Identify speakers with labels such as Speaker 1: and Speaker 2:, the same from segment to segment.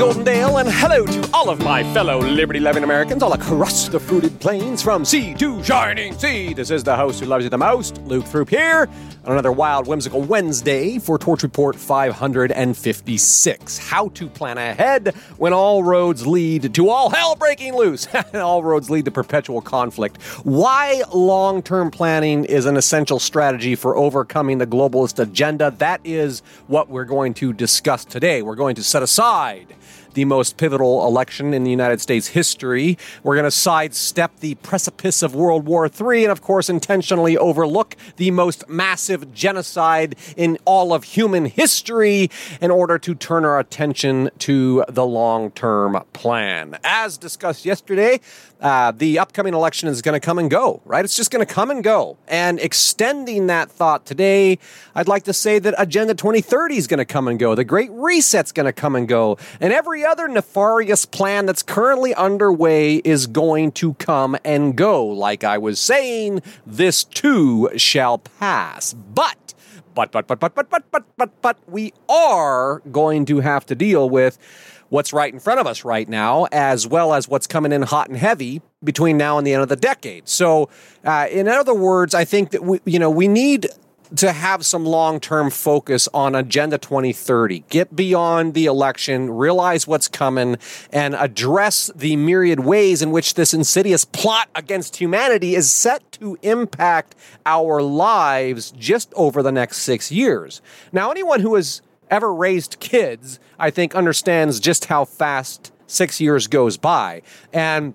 Speaker 1: Goldendale, and hello to all of my fellow liberty loving Americans all across the fruited plains from sea to shining sea. This is the host who loves you the most, Luke Throop here, on another wild, whimsical Wednesday for Torch Report 556. How to plan ahead when all roads lead to all hell breaking loose, all roads lead to perpetual conflict. Why long term planning is an essential strategy for overcoming the globalist agenda. That is what we're going to discuss today. We're going to set aside the most pivotal election in the United States history. We're going to sidestep the precipice of World War III and, of course, intentionally overlook the most massive genocide in all of human history in order to turn our attention to the long term plan. As discussed yesterday, uh, the upcoming election is going to come and go, right? It's just going to come and go. And extending that thought today, I'd like to say that Agenda 2030 is going to come and go. The Great Reset's going to come and go. And every other nefarious plan that's currently underway is going to come and go. Like I was saying, this too shall pass. But, but, but, but, but, but, but, but, but, but, we are going to have to deal with what's right in front of us right now, as well as what's coming in hot and heavy between now and the end of the decade. So, uh, in other words, I think that we, you know, we need to have some long term focus on Agenda 2030. Get beyond the election, realize what's coming, and address the myriad ways in which this insidious plot against humanity is set to impact our lives just over the next six years. Now, anyone who has ever raised kids, I think, understands just how fast six years goes by. And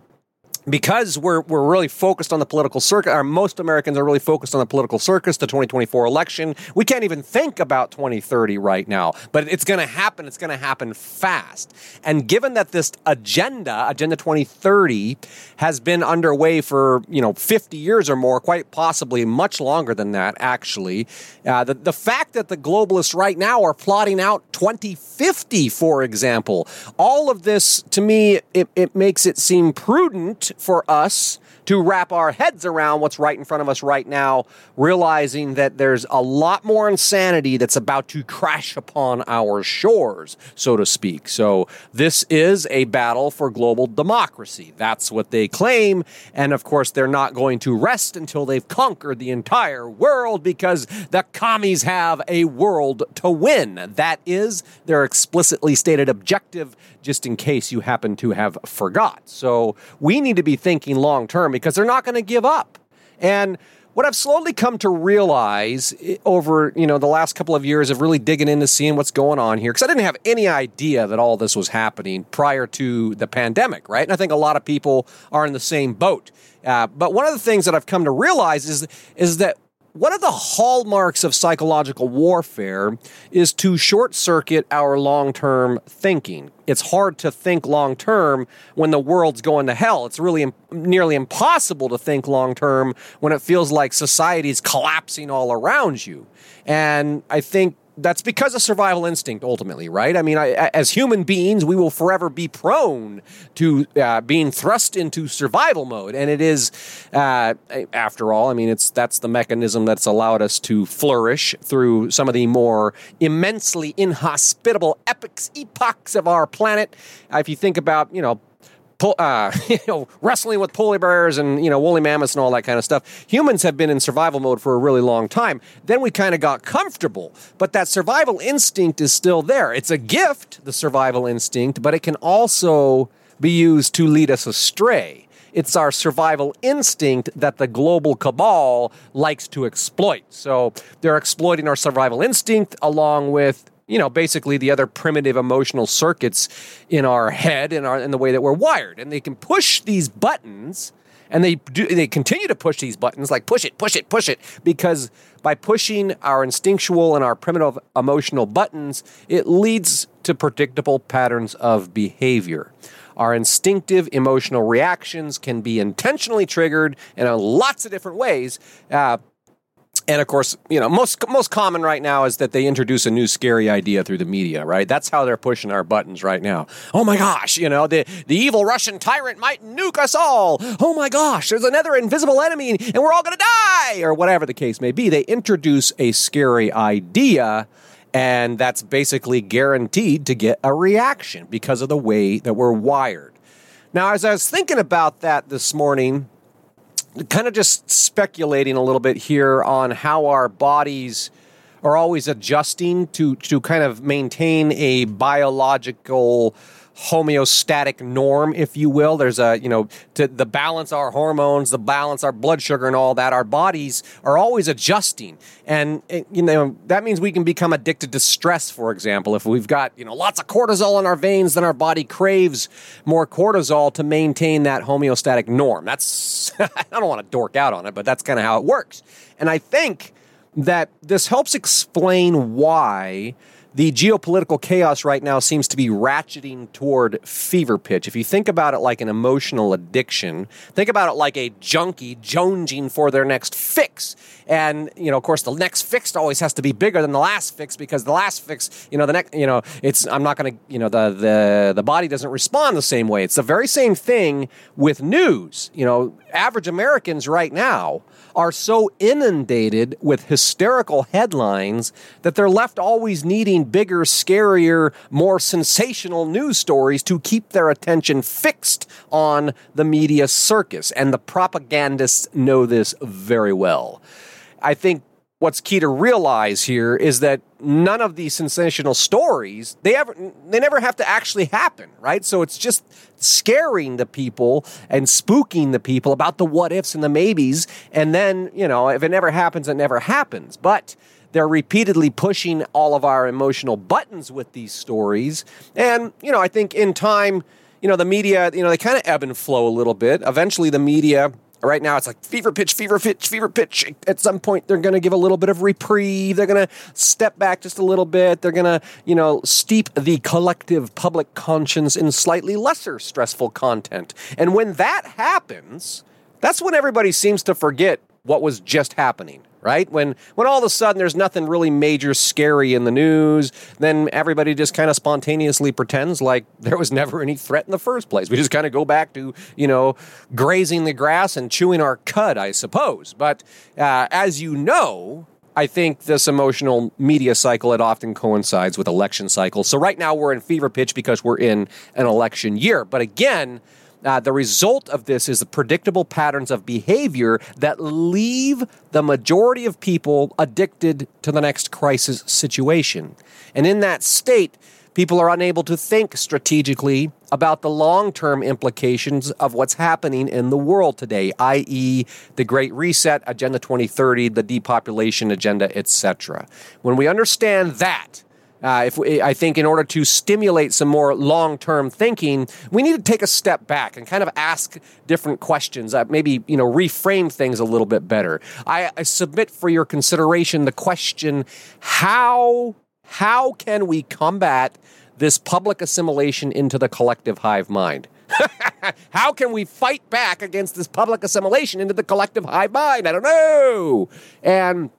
Speaker 1: because we're we're really focused on the political circuit, or most Americans are really focused on the political circus, the 2024 election. We can't even think about 2030 right now, but it's going to happen. It's going to happen fast. And given that this agenda, Agenda 2030, has been underway for you know 50 years or more, quite possibly much longer than that, actually, uh, the the fact that the globalists right now are plotting out 2050, for example, all of this to me it, it makes it seem prudent for us to wrap our heads around what's right in front of us right now, realizing that there's a lot more insanity that's about to crash upon our shores, so to speak. So, this is a battle for global democracy. That's what they claim. And of course, they're not going to rest until they've conquered the entire world because the commies have a world to win. That is their explicitly stated objective, just in case you happen to have forgot. So, we need to be thinking long term because they're not going to give up. And what I've slowly come to realize over, you know, the last couple of years of really digging into seeing what's going on here, because I didn't have any idea that all this was happening prior to the pandemic, right? And I think a lot of people are in the same boat. Uh, but one of the things that I've come to realize is is that one of the hallmarks of psychological warfare is to short circuit our long term thinking. It's hard to think long term when the world's going to hell. It's really nearly impossible to think long term when it feels like society's collapsing all around you. And I think that's because of survival instinct ultimately right? I mean I, as human beings we will forever be prone to uh, being thrust into survival mode. And it is uh, after all i mean it's that's the mechanism that's allowed us to flourish through some of the more immensely inhospitable epochs epochs of our planet. If you think about you know uh, you know, wrestling with polar bears and you know woolly mammoths and all that kind of stuff. Humans have been in survival mode for a really long time. Then we kind of got comfortable, but that survival instinct is still there. It's a gift, the survival instinct, but it can also be used to lead us astray. It's our survival instinct that the global cabal likes to exploit. So they're exploiting our survival instinct along with you know, basically the other primitive emotional circuits in our head and our in the way that we're wired. And they can push these buttons and they do they continue to push these buttons like push it, push it, push it because by pushing our instinctual and our primitive emotional buttons, it leads to predictable patterns of behavior. Our instinctive emotional reactions can be intentionally triggered in lots of different ways. Uh, and of course, you know, most most common right now is that they introduce a new scary idea through the media, right? That's how they're pushing our buttons right now. Oh my gosh, you know, the the evil Russian tyrant might nuke us all. Oh my gosh, there's another invisible enemy and we're all going to die or whatever the case may be. They introduce a scary idea And that's basically guaranteed to get a reaction because of the way that we're wired. Now, as I was thinking about that this morning, kind of just speculating a little bit here on how our bodies are always adjusting to to kind of maintain a biological homeostatic norm, if you will. There's a, you know, to the balance our hormones, the balance our blood sugar and all that. Our bodies are always adjusting. And, eh, you know, that means we can become addicted to stress, for example. If we've got, you know, lots of cortisol in our veins, then our body craves more cortisol to maintain that homeostatic norm. That's, I don't want to dork out on it, but that's kind of how it works. And I think that this helps explain why the geopolitical chaos right now seems to be ratcheting toward fever pitch. If you think about it like an emotional addiction, think about it like a junkie jonesing for their next fix. And, you know, of course, the next fix always has to be bigger than the last fix because the last fix, you know, the next, you know, it's, I'm not going to, you know, the, the, the body doesn't respond the same way. It's the very same thing with news. You know, average Americans right now are so inundated with hysterical headlines that they're left always needing bigger, scarier, more sensational news stories to keep their attention fixed on the media circus. And the propagandists know this very well. I think what's key to realize here is that none of these sensational stories they ever they never have to actually happen right? So it's just scaring the people and spooking the people about the what ifs and the maybes. And then you know if it never happens it never happens. But they're repeatedly pushing all of our emotional buttons with these stories. And you know i think in time you know the media you know they kind of ebb and flow a little bit. Eventually the media Right now, it's like fever pitch, fever pitch, fever pitch. At some point, they're going to give a little bit of reprieve. They're going to step back just a little bit. They're going to, you know, steep the collective public conscience in slightly lesser stressful content. And when that happens, that's when everybody seems to forget what was just happening right? When when all of a sudden there's nothing really major scary in the news, then everybody just kind of spontaneously pretends like there was never any threat in the first place. We just kind of go back to you know grazing the grass and chewing our cud, I suppose. But uh, as you know. I think this emotional media cycle it often coincides with election cycles. So right now we're in fever pitch because we're in an election year. But again, uh, the result of this is the predictable patterns of behavior that leave the majority of people addicted to the next crisis situation. And in that state, people are unable to think strategically about the long term implications of what's happening in the world today, i.e., the Great Reset, Agenda 2030, the depopulation agenda, etc. When we understand that, uh, if we, I think in order to stimulate some more long-term thinking, we need to take a step back and kind of ask different questions. Uh, maybe you know reframe things a little bit better. I, I submit for your consideration the question: How how can we combat this public assimilation into the collective hive mind? How can we fight back against this public assimilation into the collective hive mind? I don't know. And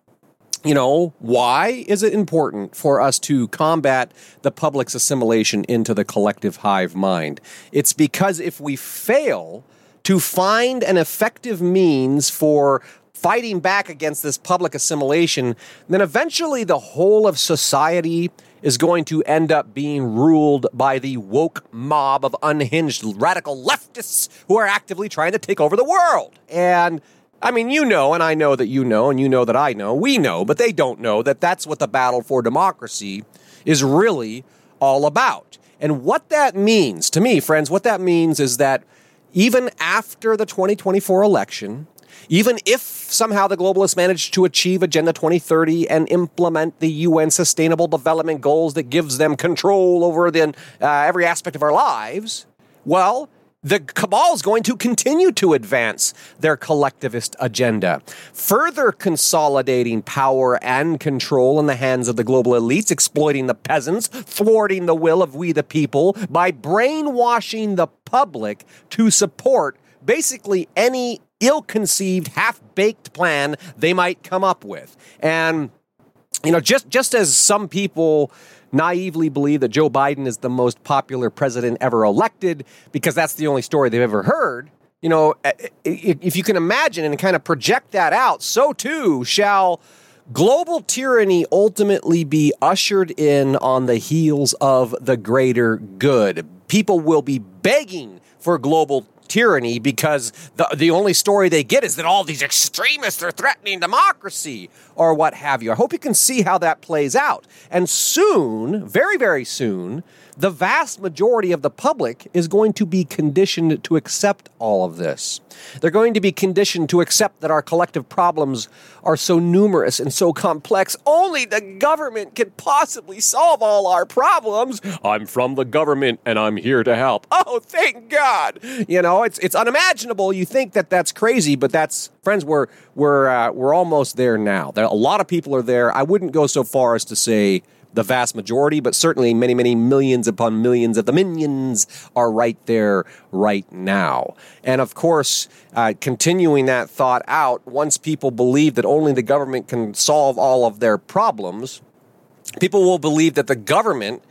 Speaker 1: you know, why is it important for us to combat the public's assimilation into the collective hive mind? It's because if we fail to find an effective means for fighting back against this public assimilation, then eventually the whole of society is going to end up being ruled by the woke mob of unhinged radical leftists who are actively trying to take over the world. And I mean, you know, and I know that you know, and you know that I know, we know, but they don't know that that's what the battle for democracy is really all about. And what that means to me, friends, what that means is that even after the 2024 election, even if somehow the globalists manage to achieve Agenda 2030 and implement the UN Sustainable Development Goals that gives them control over the, uh, every aspect of our lives, well, the cabal is going to continue to advance their collectivist agenda, further consolidating power and control in the hands of the global elites, exploiting the peasants, thwarting the will of we the people by brainwashing the public to support basically any ill conceived, half baked plan they might come up with. And, you know, just, just as some people naively believe that Joe Biden is the most popular president ever elected because that's the only story they've ever heard. You know, if you can imagine and kind of project that out, so too shall global tyranny ultimately be ushered in on the heels of the greater good. People will be begging for global tyranny because the, the only story they get is that all these extremists are threatening democracy or what have you. I hope you can see how that plays out. And soon, very, very soon, the vast majority of the public is going to be conditioned to accept all of this. They're going to be conditioned to accept that our collective problems are so numerous and so complex, only the government can possibly solve all our problems. I'm from the government and I'm here to help. Oh, thank God. You know, it's it's unimaginable. You think that that's crazy, but that's friends we're we're uh, we're almost there now. There a lot of people are there. I wouldn't go so far as to say the vast majority, but certainly many, many millions upon millions of the minions are right there right now. And of course, uh, continuing that thought out, once people believe that only the government can solve all of their problems, people will believe that the government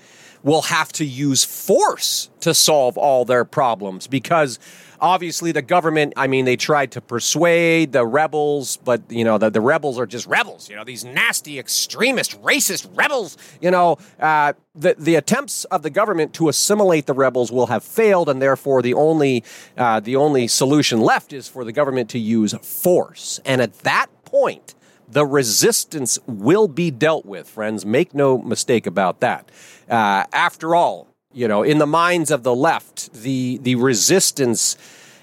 Speaker 1: will have to use force to solve all their problems because obviously the government i mean they tried to persuade the rebels but you know the, the rebels are just rebels you know these nasty extremist racist rebels you know uh, the, the attempts of the government to assimilate the rebels will have failed and therefore the only uh, the only solution left is for the government to use force. And at that point the resistance will be dealt with friends. Make no mistake about that. Uh, after all you know, in the minds of the left, the the resistance.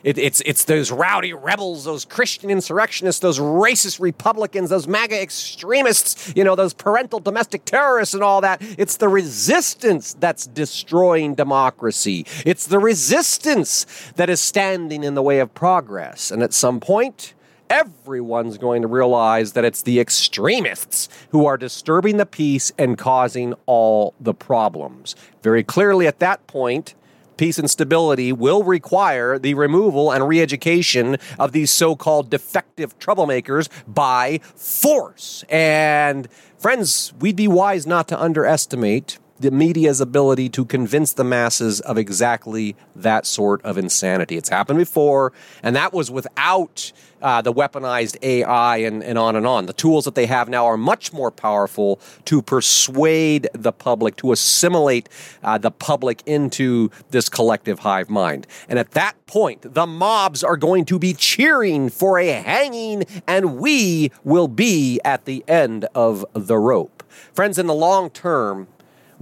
Speaker 1: It, it's it's those rowdy rebels, those Christian insurrectionists, those racist Republicans, those MAGA extremists, you know, those parental domestic terrorists and all that. It's the resistance that's destroying democracy. It's the resistance that is standing in the way of progress. And at some point, everyone's going to realize that it's the extremists who are disturbing the peace and causing all the problems. Very clearly, at that point, peace and stability will require the removal and re education of these so called defective troublemakers by force. And, friends, we'd be wise not to underestimate the media's ability to convince the masses of exactly that sort of insanity. It's happened before, and that was without uh, the weaponized AI and, and on and on. The tools that they have now are much more powerful to persuade the public, to assimilate uh, the public into this collective hive mind. And at that point, the mobs are going to be cheering for a hanging, and we will be at the end of the rope. Friends, in the long term,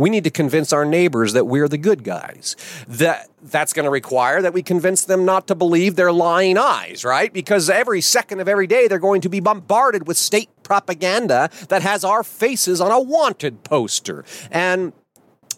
Speaker 1: we need to convince our neighbors that we're the good guys. That that's going to require that we convince them not to believe their lying eyes, right? Because every second of every day they're going to be bombarded with state propaganda that has our faces on a wanted poster. And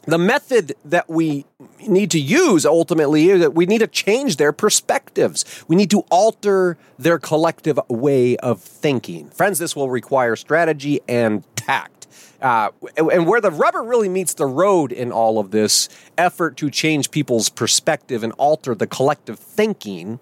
Speaker 1: the method that we need to use ultimately is that we need to change their perspectives. We need to alter their collective way of thinking. Friends, this will require strategy and tact. Uh, and where the rubber really meets the road in all of this effort to change people's perspective and alter the collective thinking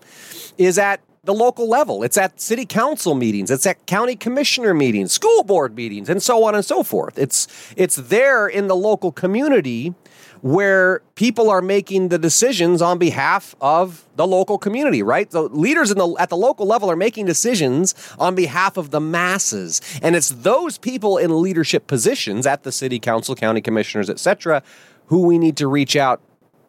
Speaker 1: is at the local level. It's at city council meetings, it's at county commissioner meetings, school board meetings, and so on and so forth. It's it's there in the local community where people are making the decisions on behalf of the local community, right? The leaders in the, at the local level are making decisions on behalf of the masses. And it's those people in leadership positions at the city council, county commissioners, etc., who we need to reach out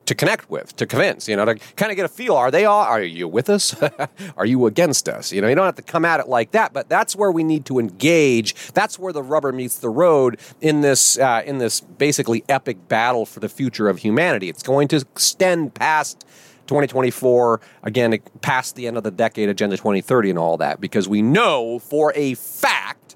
Speaker 1: to connect with, to convince, you know, to kind of get a feel. Are they all, are you with us? are you against us? You know, you don't have to come at it like that, but that's where we need to engage. That's where the rubber meets the road in this, uh, in this basically epic battle for the future of humanity. It's going to extend past 2024, again, past the end of the decade, Agenda 2030 and all that, because we know for a fact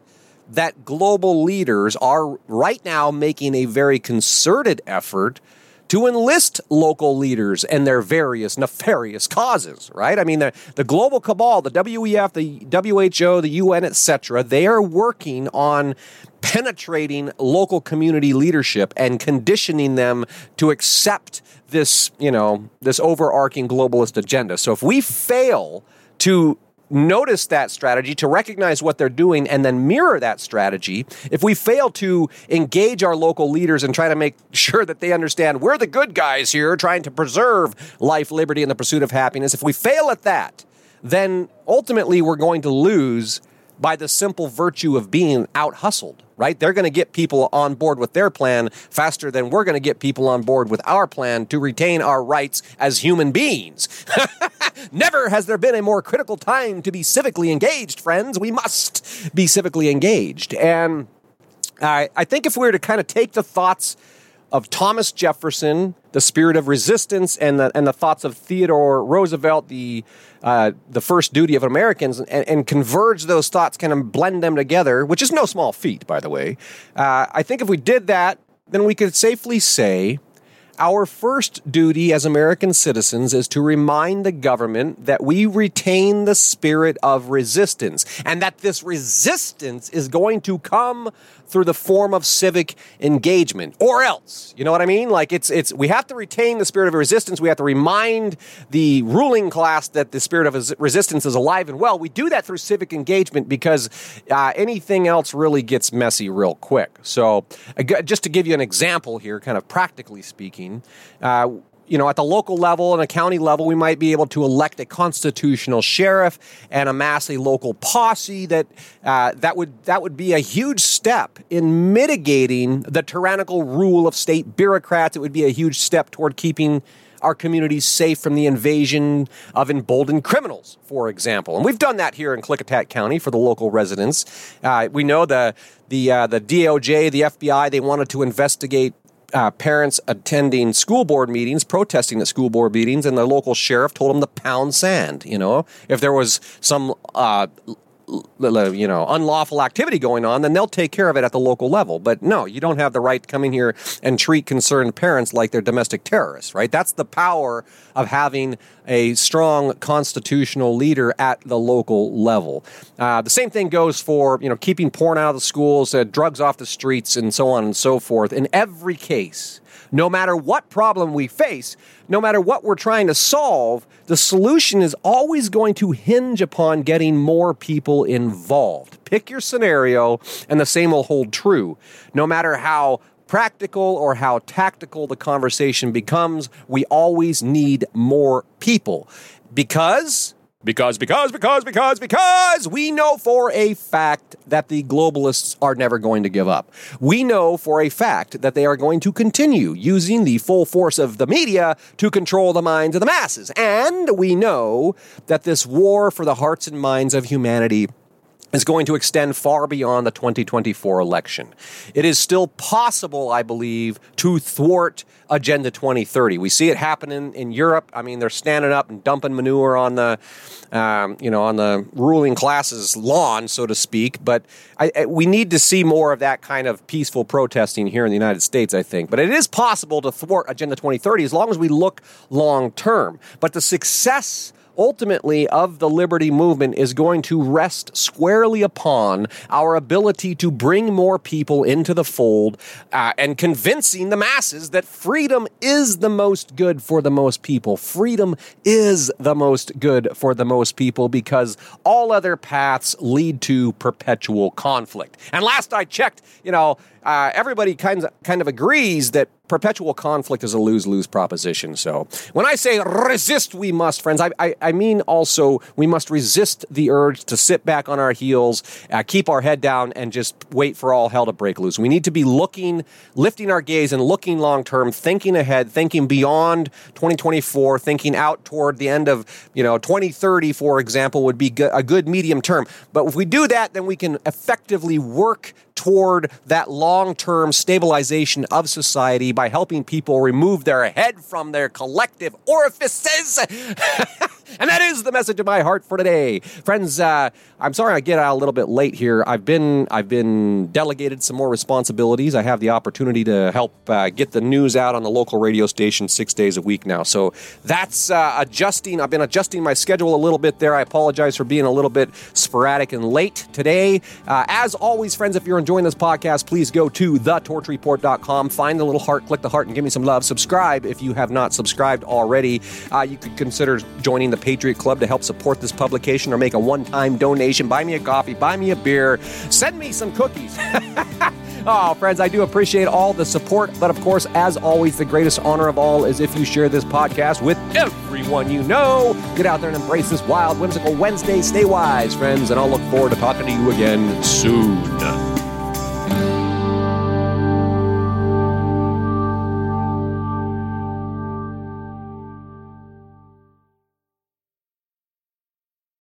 Speaker 1: that global leaders are right now making a very concerted effort to enlist local leaders and their various nefarious causes, right? I mean, the, the global cabal, the WEF, the WHO, the UN, etc., they are working on penetrating local community leadership and conditioning them to accept this, you know, this overarching globalist agenda. So if we fail to notice that strategy, to recognize what they're doing, and then mirror that strategy, if we fail to engage our local leaders and try to make sure that they understand we're the good guys here trying to preserve life, liberty, and the pursuit of happiness, if we fail at that, then ultimately we're going to lose by the simple virtue of being out hustled, right? They're going to get people on board with their plan faster than we're going to get people on board with our plan to retain our rights as human beings. Never has there been a more critical time to be civically engaged, friends. We must be civically engaged. And I, I think if we were to kind of take the thoughts of Thomas Jefferson, the spirit of resistance, and the, and the thoughts of Theodore Roosevelt, the, uh, the first duty of Americans, and, and, converge those thoughts, kind of blend them together, which is no small feat, by the way. Uh, I think if we did that, then we could safely say our first duty as American citizens is to remind the government that we retain the spirit of resistance and that this resistance is going to come through the form of civic engagement. Or else you know what i mean? Like it's it's we have to retain the spirit of resistance. We have to remind the ruling class that the spirit of resistance is alive and well. We do that through civic engagement because uh, anything else really gets messy real quick. So just to give you an example here kind of practically speaking uh, you know, at the local level and a county level, we might be able to elect a constitutional sheriff and amass a local posse. That uh, that would that would be a huge step in mitigating the tyrannical rule of state bureaucrats. It would be a huge step toward keeping our communities safe from the invasion of emboldened criminals, for example. And we've done that here in Klickitat County for the local residents. Uh, we know the the uh, the DOJ, the FBI, they wanted to investigate uh, parents attending school board meetings, protesting at school board meetings, and the local sheriff told them to pound sand. You know, if there was some uh, you know unlawful activity going on then they'll take care of it at the local level but no you don't have the right to come in here and treat concerned parents like they're domestic terrorists right that's the power of having a strong constitutional leader at the local level uh, the same thing goes for you know keeping porn out of the schools uh, drugs off the streets and so on and so forth in every case no matter what problem we face, no matter what we're trying to solve, the solution is always going to hinge upon getting more people involved. Pick your scenario, and the same will hold true. No matter how practical or how tactical the conversation becomes, we always need more people. Because because, because, because, because, because we know for a fact that the globalists are never going to give up. We know for a fact that they are going to continue using the full force of the media to control the minds of the masses. And we know that this war for the hearts and minds of humanity is going to extend far beyond the 2024 election. It is still possible, I believe, to thwart Agenda 2030. We see it happening in Europe. I mean, they're standing up and dumping manure on the, um, you know, on the ruling class's lawn, so to speak. But I, I, we need to see more of that kind of peaceful protesting here in the United States, I think. But it is possible to thwart Agenda 2030 as long as we look long term. But the success ultimately of the liberty movement is going to rest squarely upon our ability to bring more people into the fold uh, and convincing the masses that freedom is the most good for the most people. Freedom is the most good for the most people because all other paths lead to perpetual conflict. And last I checked, you know, uh, everybody kind of kind of agrees that perpetual conflict is a lose lose proposition. So when I say resist, we must, friends, I, I, I, mean also we must resist the urge to sit back on our heels, uh, keep our head down, and just wait for all hell to break loose. We need to be looking, lifting our gaze and looking long term, thinking ahead, thinking beyond 2024, thinking out toward the end of, you know, 2030, for example, would be a good medium term. But if we do that, then we can effectively work toward that long term stabilization of society by helping people remove their head from their collective orifices. and that is the message of my heart for today, friends. Uh, I'm sorry I get out a little bit late here. I've been I've been delegated some more responsibilities. I have the opportunity to help uh, get the news out on the local radio station six days a week now. So that's uh, adjusting. I've been adjusting my schedule a little bit there. I apologize for being a little bit sporadic and late today. Uh, as always, friends, if you're enjoying this podcast, please go to thetorchreport.com, find the little heart, click the heart, and give me some love. Subscribe if you have not subscribed already. Uh, you could consider joining the Patriot Club to help support this publication or make a one time donation. Buy me a coffee, buy me a beer, send me some cookies. Oh, friends, I do appreciate all the support, but of course, as always, the greatest honor of all is if you share this podcast with everyone you know. Get out there and embrace this wild, whimsical Wednesday. Stay wise, friends, and I'll look forward to talking to you again soon.